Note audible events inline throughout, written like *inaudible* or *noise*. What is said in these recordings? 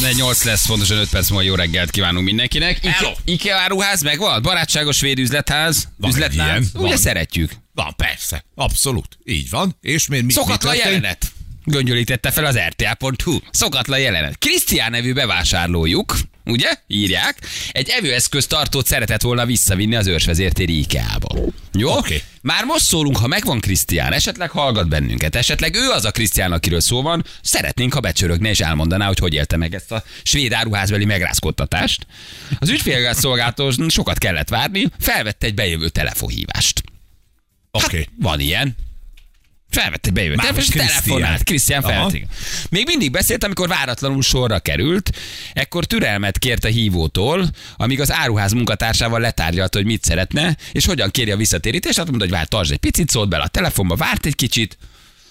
8 lesz, pontosan 5 perc múlva jó reggelt kívánunk mindenkinek. Hello. Ike- Ikea áruház megvan? Barátságos svéd üzletház? Van ilyen, Ugye van. szeretjük. Van, persze. Abszolút. Így van. És miért mi, Szokatlan mi jelenet. Göngyölítette fel az rta.hu. Szokatlan jelenet. Krisztián nevű bevásárlójuk, ugye? Írják. Egy evőeszköz tartót szeretett volna visszavinni az őrsvezértéri IKEA-ba. Jó? Oké. Már most szólunk, ha megvan Krisztián, esetleg hallgat bennünket, esetleg ő az a Krisztián, akiről szó van, szeretnénk, ha becsörögne és elmondaná, hogy hogy élte meg ezt a svéd áruházbeli megrázkodtatást. Az ügyfélszolgáltató sokat kellett várni, felvette egy bejövő telefonhívást. Oké. Van ilyen. Felvette bejövő. Már telefonált, Krisztián felvett. Még mindig beszélt, amikor váratlanul sorra került, ekkor türelmet kért a hívótól, amíg az áruház munkatársával letárgyalta, hogy mit szeretne, és hogyan kéri a visszatérítést. Hát mondta, hogy vár, tartsd egy picit, szólt bele a telefonba, várt egy kicsit,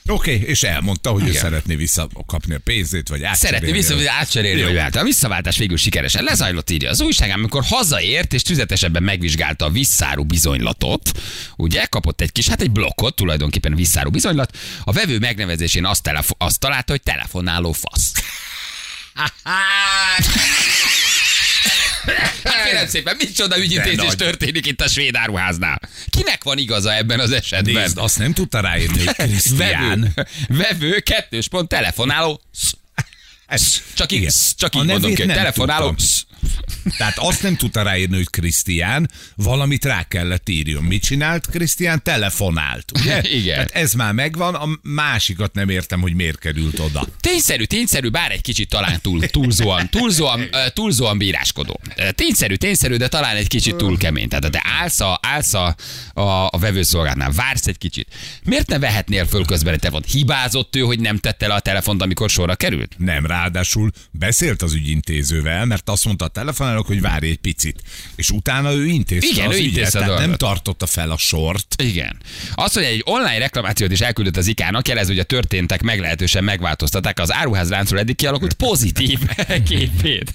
Oké, és elmondta, hogy ő Igen. szeretné visszakapni a pénzét, vagy átcserélni. Szeretné vissza, átcserélni, hogy vált. A visszaváltás végül sikeresen lezajlott, írja az újság, amikor hazaért és tüzetesebben megvizsgálta a visszáru bizonylatot, ugye, kapott egy kis, hát egy blokkot, tulajdonképpen visszáru bizonylat, a vevő megnevezésén azt, telefo- azt találta, hogy telefonáló fasz. *laughs* Hát kérem szépen, micsoda ügyintézés történik itt a svéd áruháznál? Kinek van igaza ebben az esetben? Nézd, azt nem tudta ráírni, hogy *laughs* Krisztián. Vevő, vevő, kettős pont, telefonáló. Ez- Csak így, Igen. csak A így mondom nevét ki, tudtam. Tehát azt nem tudta ráírni, hogy Krisztián, valamit rá kellett írjon. Mit csinált Krisztián? Telefonált, ugye? *laughs* Igen. Tehát ez már megvan, a másikat nem értem, hogy miért került oda. Tényszerű, tényszerű, bár egy kicsit talán túl, túlzóan, túlzóan, túlzóan bíráskodó. Tényszerű, tényszerű, de talán egy kicsit túl kemény. Tehát te állsz a, állsz a, a, a vevőszolgálnál, vársz egy kicsit. Miért ne vehetnél föl közben egy telefont? Hibázott ő, hogy nem tette le a telefont, amikor sorra került? Nem, ráadásul beszélt az ügyintézővel, mert azt mondta a telefonálók, hogy várj egy picit. És utána ő intézte Igen, az ő ügyet, tehát nem tartotta fel a sort. Igen. Az, hogy egy online reklamációt is elküldött az IK-nak, jelez, hogy a történtek meglehetősen megváltoztatták az áruházláncról eddig kialakult pozitív *laughs* képét.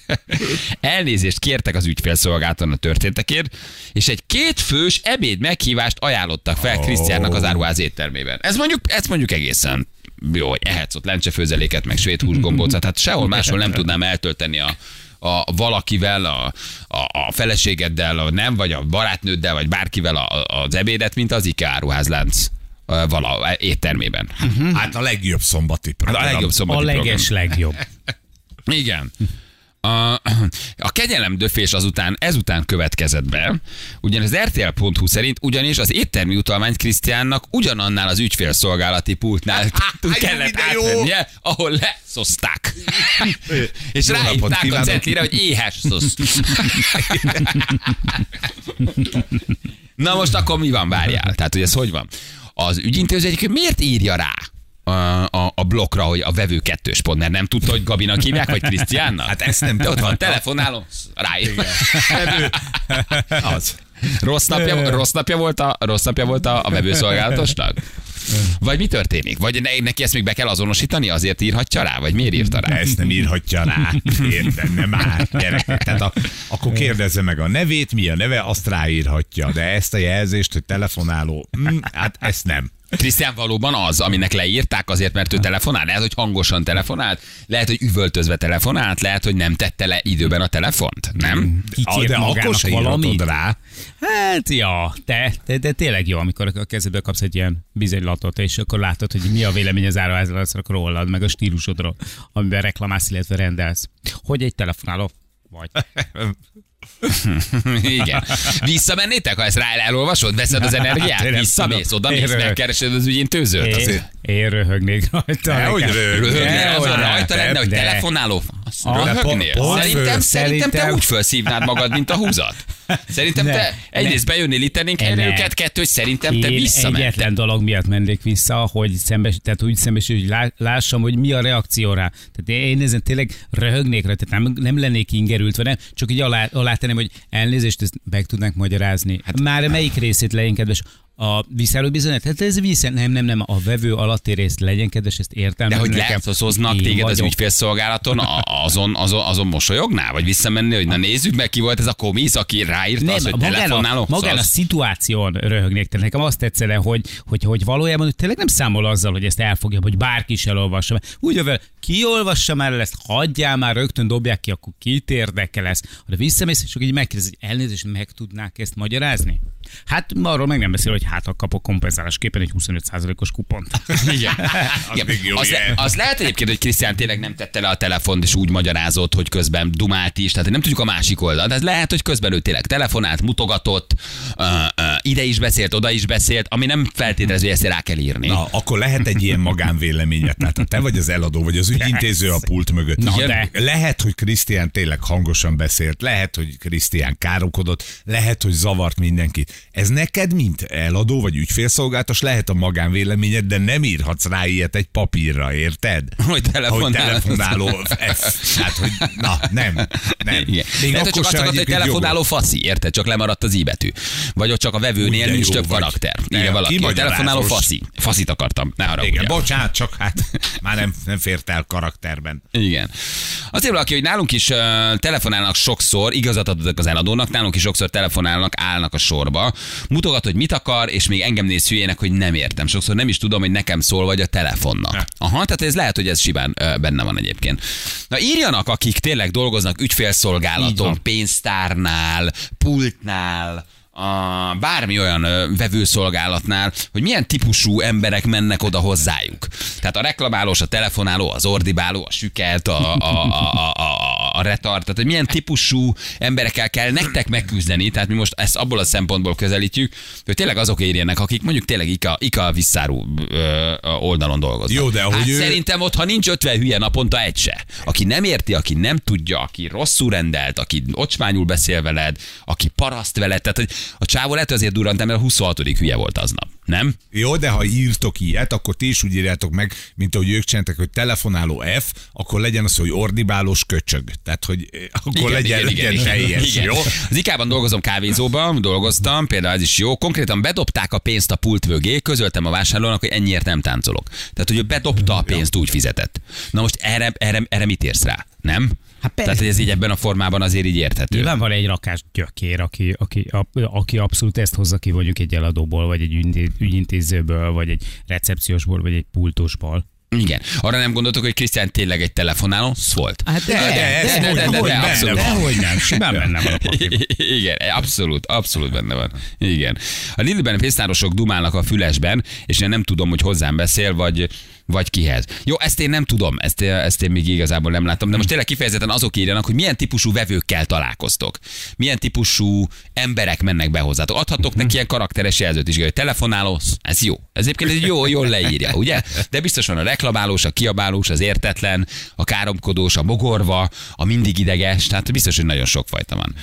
Elnézést kértek az ügyfélszolgáltatón a történtekért, és egy kétfős ebéd meghívást ajánlottak fel Krisztiánnak az áruház éttermében. Ez mondjuk, ez mondjuk egészen jó, hogy ehetsz ott lencsefőzeléket, meg svéd húsgombócot, hát sehol máshol nem tudnám eltölteni a, a valakivel, a, a, a feleségeddel, a nem, vagy a barátnőddel, vagy bárkivel a, a- az ebédet, mint az IKEA áruházlánc vala, éttermében. Hát a legjobb szombati Hát a program. legjobb A szombati leges legjobb. program. Igen. A, a kegyelem döfés azután, ezután következett be, ugyanis az RTL.hu szerint ugyanis az éttermi utalmányt Krisztiánnak ugyanannál az ügyfélszolgálati pultnál *laughs* kellett átvennie, ahol leszozták. *laughs* És ráírták a cetlire, hogy éhes szosz. *laughs* Na most akkor mi van, várjál? Tehát, hogy ez hogy van? Az ügyintéző egyébként miért írja rá a, a, a blokkra, hogy a vevő kettős pont, mert nem tudta, hogy Gabinak hívják, vagy Krisztiánnak? Hát ezt nem De ott van, tudta. telefonálom, ráír. *laughs* Az. Rossz napja, rossz napja volt a, rossz napja volt a, a vevőszolgálatosnak? Vagy mi történik? Vagy ne, neki ezt még be kell azonosítani, azért írhatja rá? Vagy miért írta rá? Ezt nem írhatja rá. Érted, nem már, gyerekek. Tehát a, akkor kérdezze meg a nevét, mi a neve, azt ráírhatja. De ezt a jelzést, hogy telefonáló, hm, hát ezt nem. Krisztián valóban az, aminek leírták azért, mert ő telefonál. Lehet, hogy hangosan telefonált, lehet, hogy üvöltözve telefonált, lehet, hogy nem tette le időben a telefont, nem? Kikért de akkor se valamit. rá. Hát, ja, de, de, de tényleg jó, amikor a kezedbe kapsz egy ilyen bizonylatot, és akkor látod, hogy mi a vélemény az áruházról rólad, meg a stílusodról, amiben reklamálsz, illetve rendelsz. Hogy egy telefonáló vagy. *laughs* Igen. Visszamennétek, ha ezt rá elolvasod, veszed az energiát, én visszamész, oda mész, Én megkeresed az ügyintézőt. Én, Azért én röhögnék rajta. Azon hogy rajta nem, lenne, hogy telefonáló Röhögnél. pont Szerintem, föl. szerintem te úgy felszívnád magad, mint a húzat. Szerintem Ne, te egyrészt bejönnél itt őket, kettő, hogy szerintem te Én visszamentél. egyetlen dolog miatt mennék vissza, hogy szembes, tehát úgy szembesül, hogy lá- lássam, hogy mi a reakció rá. Tehát én ezen tényleg röhögnék rá, tehát nem, nem lennék ingerültve, nem, csak így alá, alá tenném, hogy elnézést, ezt meg tudnánk magyarázni. Hát, Már melyik részét kedves? A visszaálló bizonyat, hát ez vissza, nem, nem, nem, a vevő alatti részt legyen kedves, ezt értem. De hogy lehoznak téged az ügyfélszolgálaton, azon, azon, azon mosolyognál? Vagy visszamenni, hogy na nézzük meg, ki volt ez a komisz, aki ráírta Nem, azt, hogy magán, telefonáló? a, magán a szituáción röhögnék, tehát nekem azt tetszene, hogy, hogy, hogy valójában hogy tényleg nem számol azzal, hogy ezt elfogja, hogy bárki is elolvassa. Úgy jövel, ki olvassa már el ezt, hagyjál már, rögtön dobják ki, akkor kit érdekel ez. Ha visszamész, és akkor így megkérdez, hogy elnézést, meg tudnák ezt magyarázni? Hát arról meg nem beszél, hogy hát kapok kompenzálásképpen egy 25%-os kupont. *laughs* Igen. Igen. még jó Az, le, az lehet egyébként, hogy Krisztián tényleg nem tette le a telefont, és úgy magyarázott, hogy közben dumált is, tehát nem tudjuk a másik oldalt, de ez lehet, hogy közben ő tényleg telefonált, mutogatott, uh, uh, ide is beszélt, oda is beszélt, ami nem feltételező, hogy ezt rá kell írni. Na, akkor lehet egy ilyen magánvéleményed. Tehát te vagy az eladó, vagy az ügyintéző a pult mögött. Na, Igen, de. Lehet, hogy Krisztián tényleg hangosan beszélt, lehet, hogy Krisztián káromkodott, lehet, hogy zavart mindenkit. Ez neked, mint eladó vagy ügyfélszolgáltatás lehet a magánvéleményed, de nem írhatsz rá ilyet egy papírra, érted? Hogy Hogy telefonál. telefonáló F. Hát, hogy na, nem, nem. Igen. Lehet, hogy csak azt hogy telefonáló jogos. faszi, érted? Csak lemaradt az i íbetű. Vagy ott csak a vevőnél nincs több vagy. karakter. Írja valaki. kimagyarázós. Telefonáló faszi. Faszit akartam. Ne haragudj. Igen, bocsánat, csak hát már nem, nem fért el karakterben. Igen. Azért valaki, hogy nálunk is uh, telefonálnak sokszor, igazat adok az eladónak, nálunk is sokszor telefonálnak, állnak a sorba, mutogat, hogy mit akar, és még engem néz hülyének, hogy nem értem. Sokszor nem is tudom, hogy nekem szól, vagy a telefonnak. Aha, tehát ez lehet, hogy ez simán uh, benne van egyébként. Na írjanak, akik tényleg dolgoznak ügyfélszolgálaton, pénztárnál, pultnál, a bármi olyan vevőszolgálatnál, hogy milyen típusú emberek mennek oda hozzájuk. Tehát a reklamálós, a telefonáló, az ordibáló, a süket, a, a, a, a, a, retard, tehát hogy milyen típusú emberekkel kell nektek megküzdeni, tehát mi most ezt abból a szempontból közelítjük, hogy tényleg azok érjenek, akik mondjuk tényleg IKA, IKA visszáró oldalon dolgoznak. Jó, de ahogy hát ő- Szerintem ott, ha nincs 50 hülye naponta egy se. Aki nem érti, aki nem tudja, aki rosszul rendelt, aki ocsmányul beszél veled, aki paraszt veled, tehát hogy a csávó lehet azért durrant, mert a 26. hülye volt aznap. Nem? Jó, de ha írtok ilyet, akkor ti is úgy írjátok meg, mint ahogy ők csináltak, hogy telefonáló F, akkor legyen az, hogy ordibálós köcsög. Tehát, hogy eh, akkor legyen, legyen teljes, igen. jó? Az IK-ban dolgozom kávézóban, dolgoztam, például ez is jó. Konkrétan bedobták a pénzt a pult mögé, közöltem a vásárlónak, hogy ennyiért nem táncolok. Tehát, hogy ő bedobta a pénzt, úgy fizetett. Na most erre, erre, erre mit érsz rá? Nem? Hát persze. Tehát, hogy ez így ebben a formában azért így érthető. Nyilván van egy rakás gyökér, aki, aki, a, aki abszolút ezt hozza ki mondjuk egy eladóból, vagy egy ügyinté- ügyintézőből, vagy egy recepciósból, vagy egy pultosból. Igen. Arra nem gondoltok, hogy Krisztián tényleg egy telefonáló volt? Hát de, de, de, de, de, de, de, abszolút. de, hogy nem, simán benne van a pakliban. *laughs* Igen, abszolút, abszolút benne van. Igen. A Lidlben pénztárosok dumálnak a fülesben, és én nem tudom, hogy hozzám beszél, vagy, vagy kihez. Jó, ezt én nem tudom, ezt, ezt én még igazából nem láttam, de most tényleg kifejezetten azok írjanak, hogy milyen típusú vevőkkel találkoztok. Milyen típusú emberek mennek be hozzátok. Adhatok neki ilyen karakteres jelzőt is, hogy telefonáló, ez jó. Ez egyébként egy jó, jól leírja, ugye? De biztos van a reklamálós, a kiabálós, az értetlen, a káromkodós, a mogorva, a mindig ideges, tehát biztos, hogy nagyon sok fajta van.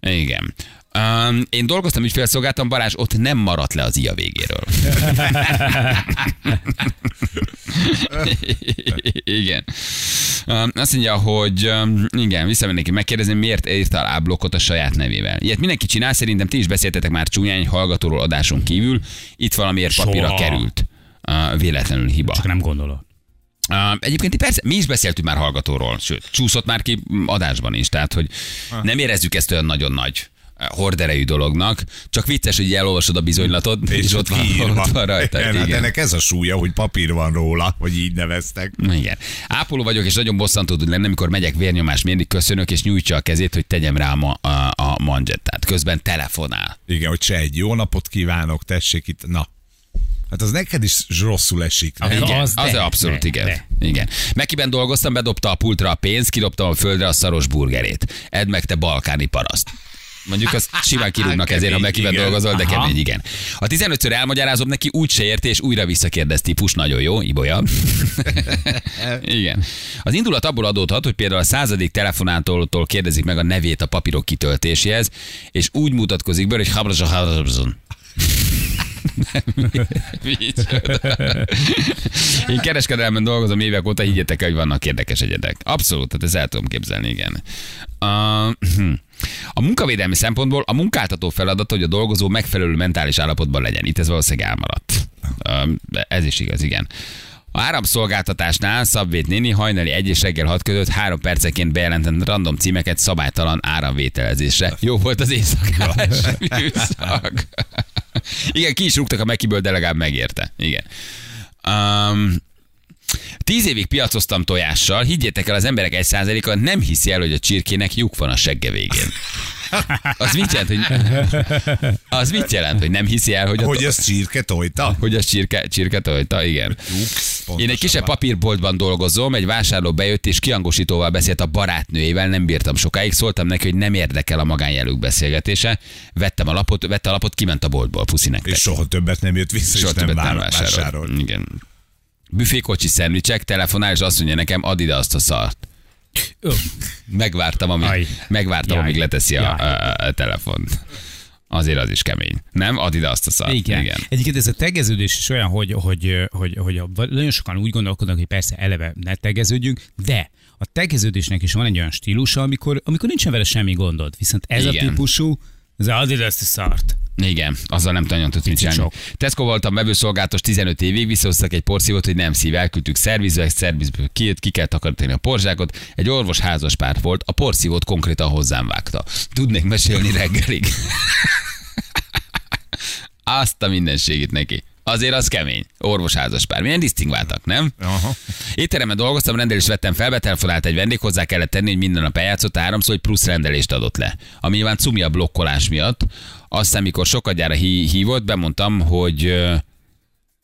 Igen. Um, én dolgoztam ügyfélszolgáltam, Balázs ott nem maradt le az ia végéről. *laughs* igen. Um, azt mondja, hogy um, igen, visszamennék megkérdezni, miért írta a blokkot a saját nevével. Ilyet mindenki csinál, szerintem ti is beszéltetek már csúnyány hallgatóról adáson kívül. Itt valamiért papírra Soha. került. Uh, véletlenül hiba. Csak nem gondolod. Uh, egyébként persze, mi is beszéltünk már hallgatóról, sőt, csúszott már ki adásban is, tehát hogy nem érezzük ezt olyan nagyon nagy horderejű dolognak, csak vicces, hogy elolvasod a bizonylatot, és, és ott, van, kiírva. ott van rajta. Hát Igen. ennek ez a súlya, hogy papír van róla, hogy így neveztek. Igen. Ápoló vagyok, és nagyon bosszantó tud lenni, amikor megyek vérnyomás mérni, köszönök, és nyújtja a kezét, hogy tegyem rá a, a, a manzsettát. Közben telefonál. Igen, hogy se egy jó napot kívánok, tessék itt, na. Hát az neked is rosszul esik. nem? Igen, az, az az de, abszolút, de, igen. de. igen. Mekiben dolgoztam, bedobta a pultra a pénzt, kidobtam a földre a szaros burgerét. Edd meg te balkáni paraszt. Mondjuk azt simán kirúgnak ezért, ha igen. dolgozol, de kemény, igen. A 15-ször elmagyarázom neki, úgy se érti, és újra visszakérdez típus, nagyon jó, ibolya. *laughs* igen. Az indulat abból adódhat, hogy például a századik telefonától kérdezik meg a nevét a papírok kitöltéséhez, és úgy mutatkozik be, hogy Habrazsa Habrazson. Én kereskedelemben dolgozom évek óta, higgyetek hogy vannak érdekes egyedek. Abszolút, tehát ezt el tudom képzelni, igen. A, munkavédelmi szempontból a munkáltató feladata, hogy a dolgozó megfelelő mentális állapotban legyen. Itt ez valószínűleg elmaradt. Ez is igaz, igen. A áramszolgáltatásnál Szabvét néni hajnali 1 és reggel 6 között három perceként bejelentett random címeket szabálytalan áramvételezésre. Jó volt az éjszakás *laughs* műszak. Igen, ki is rúgtak a Mekiből, de legalább megérte. Igen. Um, Tíz évig piacoztam tojással, higgyétek el, az emberek egy százaléka nem hiszi el, hogy a csirkének lyuk van a segge végén. Az mit jelent, hogy, az mit jelent, hogy nem hiszi el, hogy, a Hogy az csirke tojta? hogy a csirke, csirke tojta, igen. Ups, Én egy kisebb papírboltban dolgozom, egy vásárló bejött és kiangosítóval beszélt a barátnőjével, nem bírtam sokáig, szóltam neki, hogy nem érdekel a magánjelők beszélgetése, vettem a lapot, vette a lapot, kiment a boltból, puszi nektek. És soha többet nem jött vissza, Soha és nem, nem vásárolt. Igen. Büfékocsi szendvicsek, telefonál, és azt mondja nekem, add ide azt a szart. Ö, Megvártam, amíg, Aj. megvártam, Jaj. amíg leteszi a, a, a telefont. Azért az is kemény. Nem? Add ide azt a szart. Igen. Igen. Egyébként ez a tegeződés is olyan, hogy, hogy, hogy, hogy a, nagyon sokan úgy gondolkodnak, hogy persze eleve ne tegeződjünk, de a tegeződésnek is van egy olyan stílusa, amikor, amikor nincsen vele semmi gondod. Viszont ez Igen. a típusú, ez ide ezt a szart. Igen, azzal nem nagyon tudsz mit csinálni. Tesco voltam vevőszolgálatos 15 évig, visszahoztak egy porszívót, hogy nem szív, elküldtük szervizbe, szervizből kijött, ki kell takarítani a porzsákot. Egy orvos házas párt volt, a porszívót konkrétan hozzám vágta. Tudnék mesélni reggelig. *laughs* Azt a mindenségét neki. Azért az kemény. Orvos házas pár. Milyen disztingváltak, nem? Aha. Étteremben dolgoztam, rendelést vettem fel, betelefonált egy vendég, hozzá kellett tenni, hogy minden nap eljátszott háromszor, hogy plusz rendelést adott le. Ami nyilván cumi a blokkolás miatt. Aztán, mikor sokadjára hí- hívott, bemondtam, hogy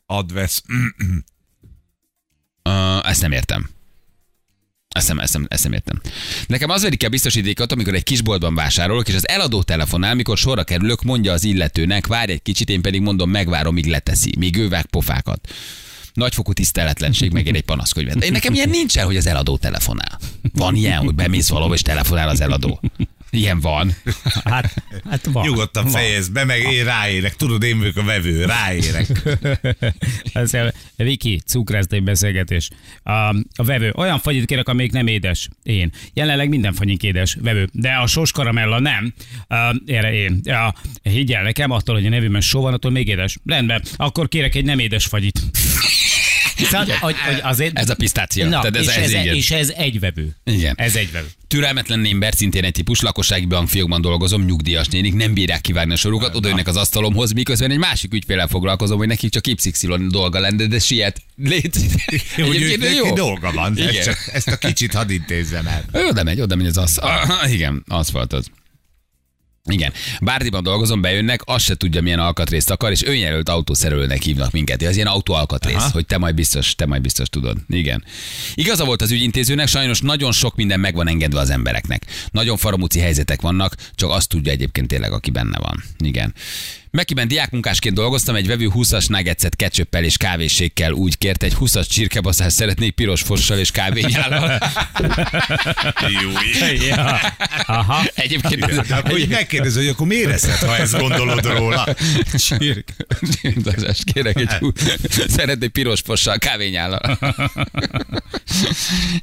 Advesz. ö, ezt nem értem. Ezt nem, ezt, nem, értem. Nekem az verik a biztosítékot, amikor egy kisboltban vásárolok, és az eladó telefonál, mikor sorra kerülök, mondja az illetőnek, várj egy kicsit, én pedig mondom, megvárom, míg leteszi, míg ő vág pofákat. Nagyfokú tiszteletlenség, megér egy panaszkönyvet. Én nekem ilyen nincsen, hogy az eladó telefonál. Van ilyen, hogy bemész valahol, és telefonál az eladó. Ilyen van. Hát, hát van. Nyugodtan van. fejezd be, meg én ráérek. Tudod, én vagyok a vevő, ráérek. *laughs* Ez a Viki, cukrásztai beszélgetés. A, a vevő, olyan fagyit kérek, amelyik nem édes. Én. Jelenleg minden fagyink édes. Vevő. De a sós karamella nem. Uh, erre én. Ja, higgyel nekem, attól, hogy a nevűben só van, attól még édes. Rendben. Akkor kérek egy nem édes fagyit. Szóval, hogy, hogy azért... Ez a pisztácia. Na, Tehát ez- és, ez ez, igen. és ez egy vevő. Igen. Ez egy vevő. Türelmetlen ember, szintén egy típus, lakossági bankfiókban dolgozom, nyugdíjas nénik, nem bírják kivárni a sorukat, odaönnek az asztalomhoz, miközben egy másik ügyféllel foglalkozom, hogy nekik csak XY dolga lenne, de siet. Légy. *laughs* Hogy Egyébként jó. dolga van. Igen. Ezt, csak, ezt a kicsit hadd intézzem el. Oda megy, oda megy az asz... Ah, igen, aszfalt az. Igen. Bárdiban dolgozom, bejönnek, azt se tudja, milyen alkatrészt akar, és önjelölt autószerelőnek hívnak minket. Ez ilyen autóalkatrész, Aha. hogy te majd biztos, te majd biztos tudod. Igen. Igaza volt az ügyintézőnek, sajnos nagyon sok minden meg van engedve az embereknek. Nagyon faramúci helyzetek vannak, csak azt tudja egyébként tényleg, aki benne van. Igen. Mekiben diákmunkásként dolgoztam, egy vevő 20-as nuggetset ketchuppel és kávésékkel úgy kért, egy 20-as csirkebaszást szeretnék piros fossal és kávényállal. *laughs* Jó, Ja. Aha. Egyébként ez, De akkor így megkérdező, hogy akkor miért eszed, ha ezt gondolod róla? Csirk. Csirkdazás, kérek egy hú. Szeretnék piros fossal, kávényállal.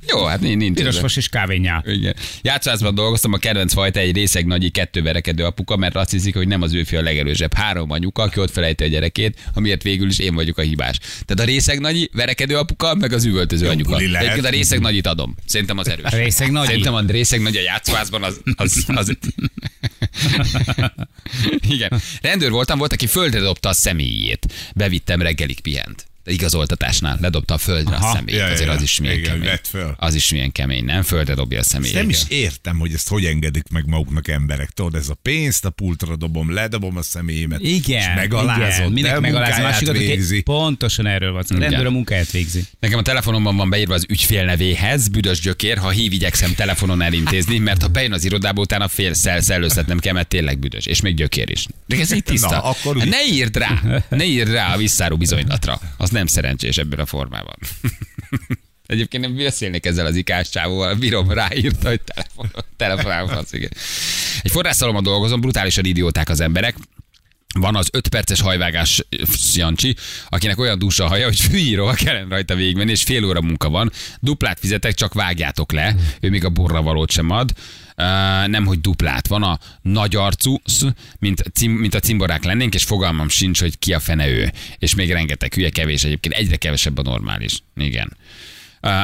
Jó, hát nincs. Piros ez. fos és kávényá. Igen. Játszázban dolgoztam, a kedvenc fajta egy részeg nagyi kettő verekedő apuka, mert azt hiszik, hogy nem az ő fia a legerősebb. Három anyuka, aki ott felejti a gyerekét, amiért végül is én vagyok a hibás. Tehát a részeg nagyi, verekedő apuka, meg az üvöltöző anyuka. buli lehet. Egyébként a részeg nagyit adom. Szerintem az erős. A részeg nagyi? Szerintem a részeg nagy a játszázban az, az, az... *laughs* Igen. Rendőr voltam, volt, aki földre dobta a személyét. Bevittem, reggelig pihent. De igazoltatásnál ledobta a földre Aha. a személyét. Ja, Azért ja. az is milyen Igen, kemény. vedd föl. Az is milyen kemény, nem? Földre dobja a személyét. Nem is értem, hogy ezt hogy engedik meg maguknak emberek. Tudod, ez a pénzt a pultra dobom, ledobom a személyemet. Igen, és megalázod, igen. Minek de megaláz a munkáját másikat, aki végzi. pontosan erről van szó. Rendőr a munkáját végzi. Nekem a telefonomban van beírva az ügyfél nevéhez, büdös gyökér, ha hív, igyekszem telefonon elintézni, mert ha bejön az irodába, utána fél szel, szellőztetnem kell, mert tényleg büdös. És még gyökér is. De ez így *laughs* tiszta. Na, akkor hát ne írd rá, ne írd rá a visszáró bizonylatra. Az nem szerencsés ebben a formában. *laughs* Egyébként nem beszélnék ezzel az ikás csávóval, bírom ráírta, hogy telefon, telefonálva az, igen. Egy forrásszalomban dolgozom, brutálisan idióták az emberek, van az 5 perces hajvágás Jancsi, akinek olyan dúsa a haja, hogy fűíróval kellene rajta végigmenni, és fél óra munka van. Duplát fizetek, csak vágjátok le. Ő még a borra valót sem ad. Nem, hogy duplát. Van a nagy arcú, mint, cim, mint a cimborák lennénk, és fogalmam sincs, hogy ki a fene ő. És még rengeteg hülye, kevés egyébként. Egyre kevesebb a normális. Igen. Uh,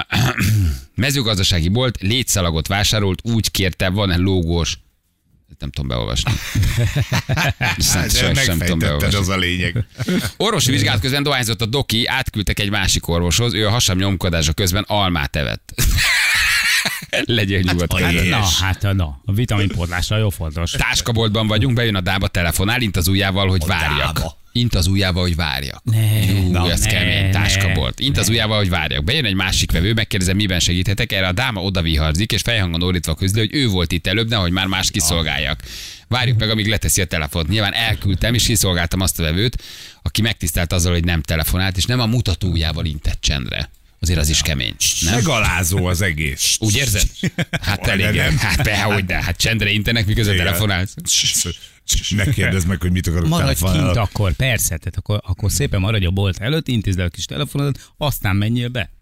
*clears throat* mezőgazdasági bolt létszalagot vásárolt, úgy kérte, van-e lógós nem tudom beolvasni. *laughs* Hát, nem tudom beolvasni. az a lényeg. *laughs* Orvosi vizsgálat közben dohányzott a doki, átküldtek egy másik orvoshoz, ő a hasam nyomkodása közben almát evett. *laughs* Legyél nyugodt. a közben. helyes. Na, hát na, a vitaminpótlásra jó fontos. Táskaboltban vagyunk, bejön a dába, telefonál, int az ujjával, hogy A várjak. dába. Int az ujjával, hogy várjak. Ne, Ú, na, ez ne, kemény, ne, táskabolt. Int az ne. ujjával, hogy várjak. Bejön egy másik vevő, megkérdezem, miben segíthetek. Erre a dáma odaviharzik, és fejhangon ordítva közli, hogy ő volt itt előbb, nehogy már más kiszolgáljak. Várjuk meg, amíg leteszi a telefont. Nyilván elküldtem, és kiszolgáltam azt a vevőt, aki megtisztelt azzal, hogy nem telefonált, és nem a mutató ujjával intett csendre. Azért az is kemény. Nem? Megalázó az egész. Úgy érzed? Hát elég. Hát be, hogy de. Hát csendre intenek, miközben Igen. telefonálsz. Ne kérdezd meg, hogy mit akarok Maradj kint akkor, persze, tehát akkor, akkor szépen maradj a bolt előtt, intézd el a kis telefonodat, aztán menjél be.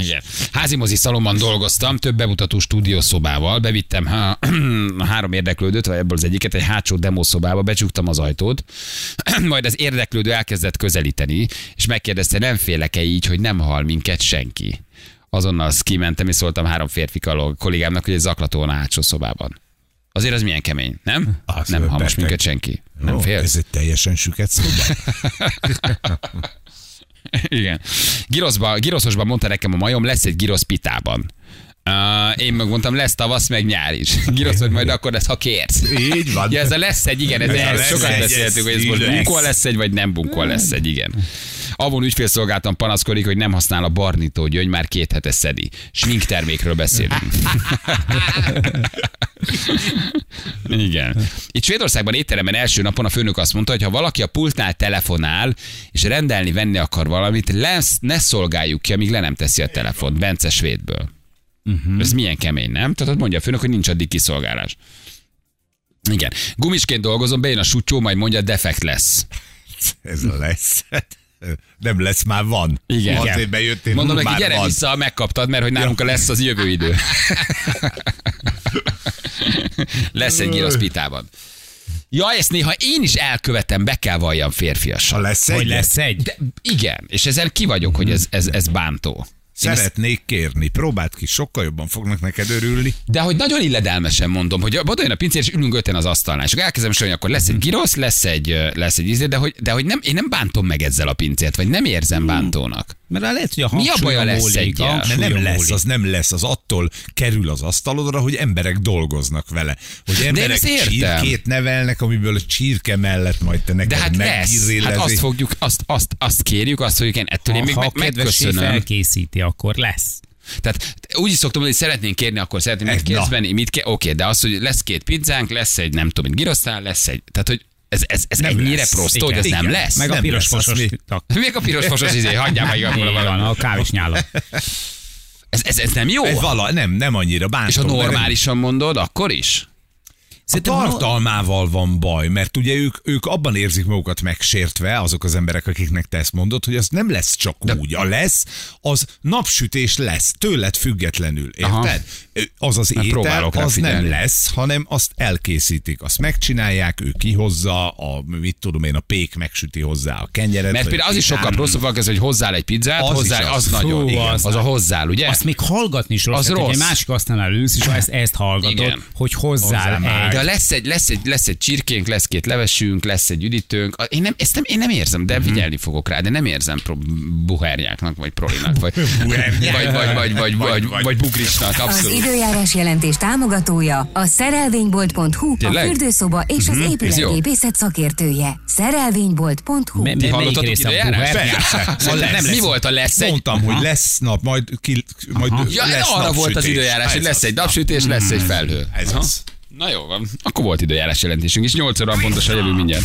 Igen. Házi mozi szalomban dolgoztam, több bemutató stúdiószobával, bevittem há- *clears throat* három érdeklődőt, vagy ebből az egyiket, egy hátsó demószobába, becsuktam az ajtót, *clears throat* majd az érdeklődő elkezdett közelíteni, és megkérdezte, nem félek-e így, hogy nem hal minket senki. Azonnal kimentem, és szóltam három férfi kollégámnak, hogy egy zaklató van a hátsó szobában. Azért az milyen kemény, nem? Az nem beteg. minket senki. Nem Ó, félsz? Ez egy teljesen süket szoba. *laughs* Igen. Giroszba, giroszosban mondta nekem a majom, lesz egy girosz pitában. Uh, én meg mondtam, lesz tavasz, meg nyár is. *laughs* Girosz, hogy majd akkor lesz, ha kérsz. Így van. Ja, ez a lesz egy, igen, ez Ez sokat beszéltünk, hogy ez most bunkó lesz egy, vagy nem bunkó lesz egy, igen. Avon ügyfélszolgáltam panaszkodik, hogy nem használ a barnító gyöngy, már két hete szedi. Smink termékről beszélünk. *laughs* Igen. Itt Svédországban étteremben első napon a főnök azt mondta, hogy ha valaki a pultnál telefonál, és rendelni, venni akar valamit, lesz, ne szolgáljuk ki, amíg le nem teszi a telefont. Bence Svédből. Uh-huh. Ez milyen kemény, nem? Tehát mondja a főnök, hogy nincs addig kiszolgálás. Igen. Gumisként dolgozom, bejön a sutyó, majd mondja, defekt lesz. Ez a lesz. Nem lesz, már van. Igen. Azért bejöttél, Mondom neki, gyere van. vissza, megkaptad, mert hogy nálunk a lesz az jövő idő. *laughs* lesz egy girosz pitában. Ja, ezt néha én is elkövetem, be kell valljam Ha férfiasan. lesz Hogy egy, lesz egy? De igen, és ezen ki vagyok, hogy ez, ez, ez bántó. Ezt- Szeretnék kérni. Próbáld ki, sokkal jobban fognak neked örülni. De hogy nagyon illedelmesen mondom, hogy oda jön a pincér, és ülünk öten az asztalnál, és elkezdem sorolni, akkor lesz egy girosz, lesz egy, lesz egy ízé, de hogy, de hogy nem, én nem bántom meg ezzel a pincért, vagy nem érzem bántónak. Mert lehet, hogy a Mi a baja lesz De hangsúlyom nem lesz, az nem lesz, az attól kerül az asztalodra, hogy emberek dolgoznak vele. Hogy emberek csirkét nevelnek, amiből a csirke mellett majd te neked De hát lesz. Hát azt fogjuk, azt, azt, azt kérjük, azt, hogy igen, ettől én Ha, még ha meg, megköszönöm. felkészíti, akkor lesz. Tehát úgy is szoktam mondani, hogy szeretnénk kérni, akkor szeretném Ez- mit kérsz na. venni, mit kell, oké, de az, hogy lesz két pizzánk, lesz egy, nem tudom, egy girosztál, lesz egy, tehát hogy ez, ez, ez Nem ennyire lesz. prostó, hogy Igen. ez nem Igen. lesz. Meg a Nem piros fosos. *laughs* Még a piros fosos izé, hagyjál meg abból van, a kávésnyála. Ez, ez, ez nem jó? Ez vala, nem, nem annyira bántom. És ha normálisan mondod, akkor is? A tartalmával van baj, mert ugye ők, ők abban érzik magukat megsértve, azok az emberek, akiknek te ezt mondod, hogy az nem lesz csak De... úgy. A lesz, az napsütés lesz, tőled függetlenül. Aha. Az az Már étel, az nem lesz, hanem azt elkészítik, azt megcsinálják, ő kihozza, a, mit tudom én, a pék megsüti hozzá a kenyeret. Mert vagy például az is sokkal rosszabb ez, hogy hozzál egy pizzát, Az hozzá, az, az. nagyon, Fú, igen, az az a hozzál, ugye? Azt még hallgatni is rossz. Az rossz. Egy másik asztalnál ülsz, és ezt, ezt hallgatod, Igen. hogy hozzál Hozzá már. De lesz egy, lesz, egy, lesz egy csirkénk, lesz két levesünk, lesz egy üdítőnk. Én nem, ezt nem, én nem érzem, Mhm. de figyelni fogok rá, de nem érzem pro, buhernyáknak, vagy prolinak, *laughs* vagy, vagy, vagy, vagy, vagy, vagy, vagy, vagy bugrisnak, Az abszolút. Időjárás jelentés támogatója a szerelvénybolt.hu, a fürdőszoba és az jó. épületgépészet szakértője. Szerelvénybolt.hu Me- Ti hallottatok időjárás? Persze. Szóval lesz. nem, mi volt a lesz egy? Mondtam, hogy lesz nap, majd, ki, majd Ja, lesz arra volt az napsütés. időjárás, hogy lesz egy napsütés, lesz egy felhő. Ez az. Na jó van, akkor volt időjárás jelentésünk, és 8 óra pontosan jövünk mindjárt.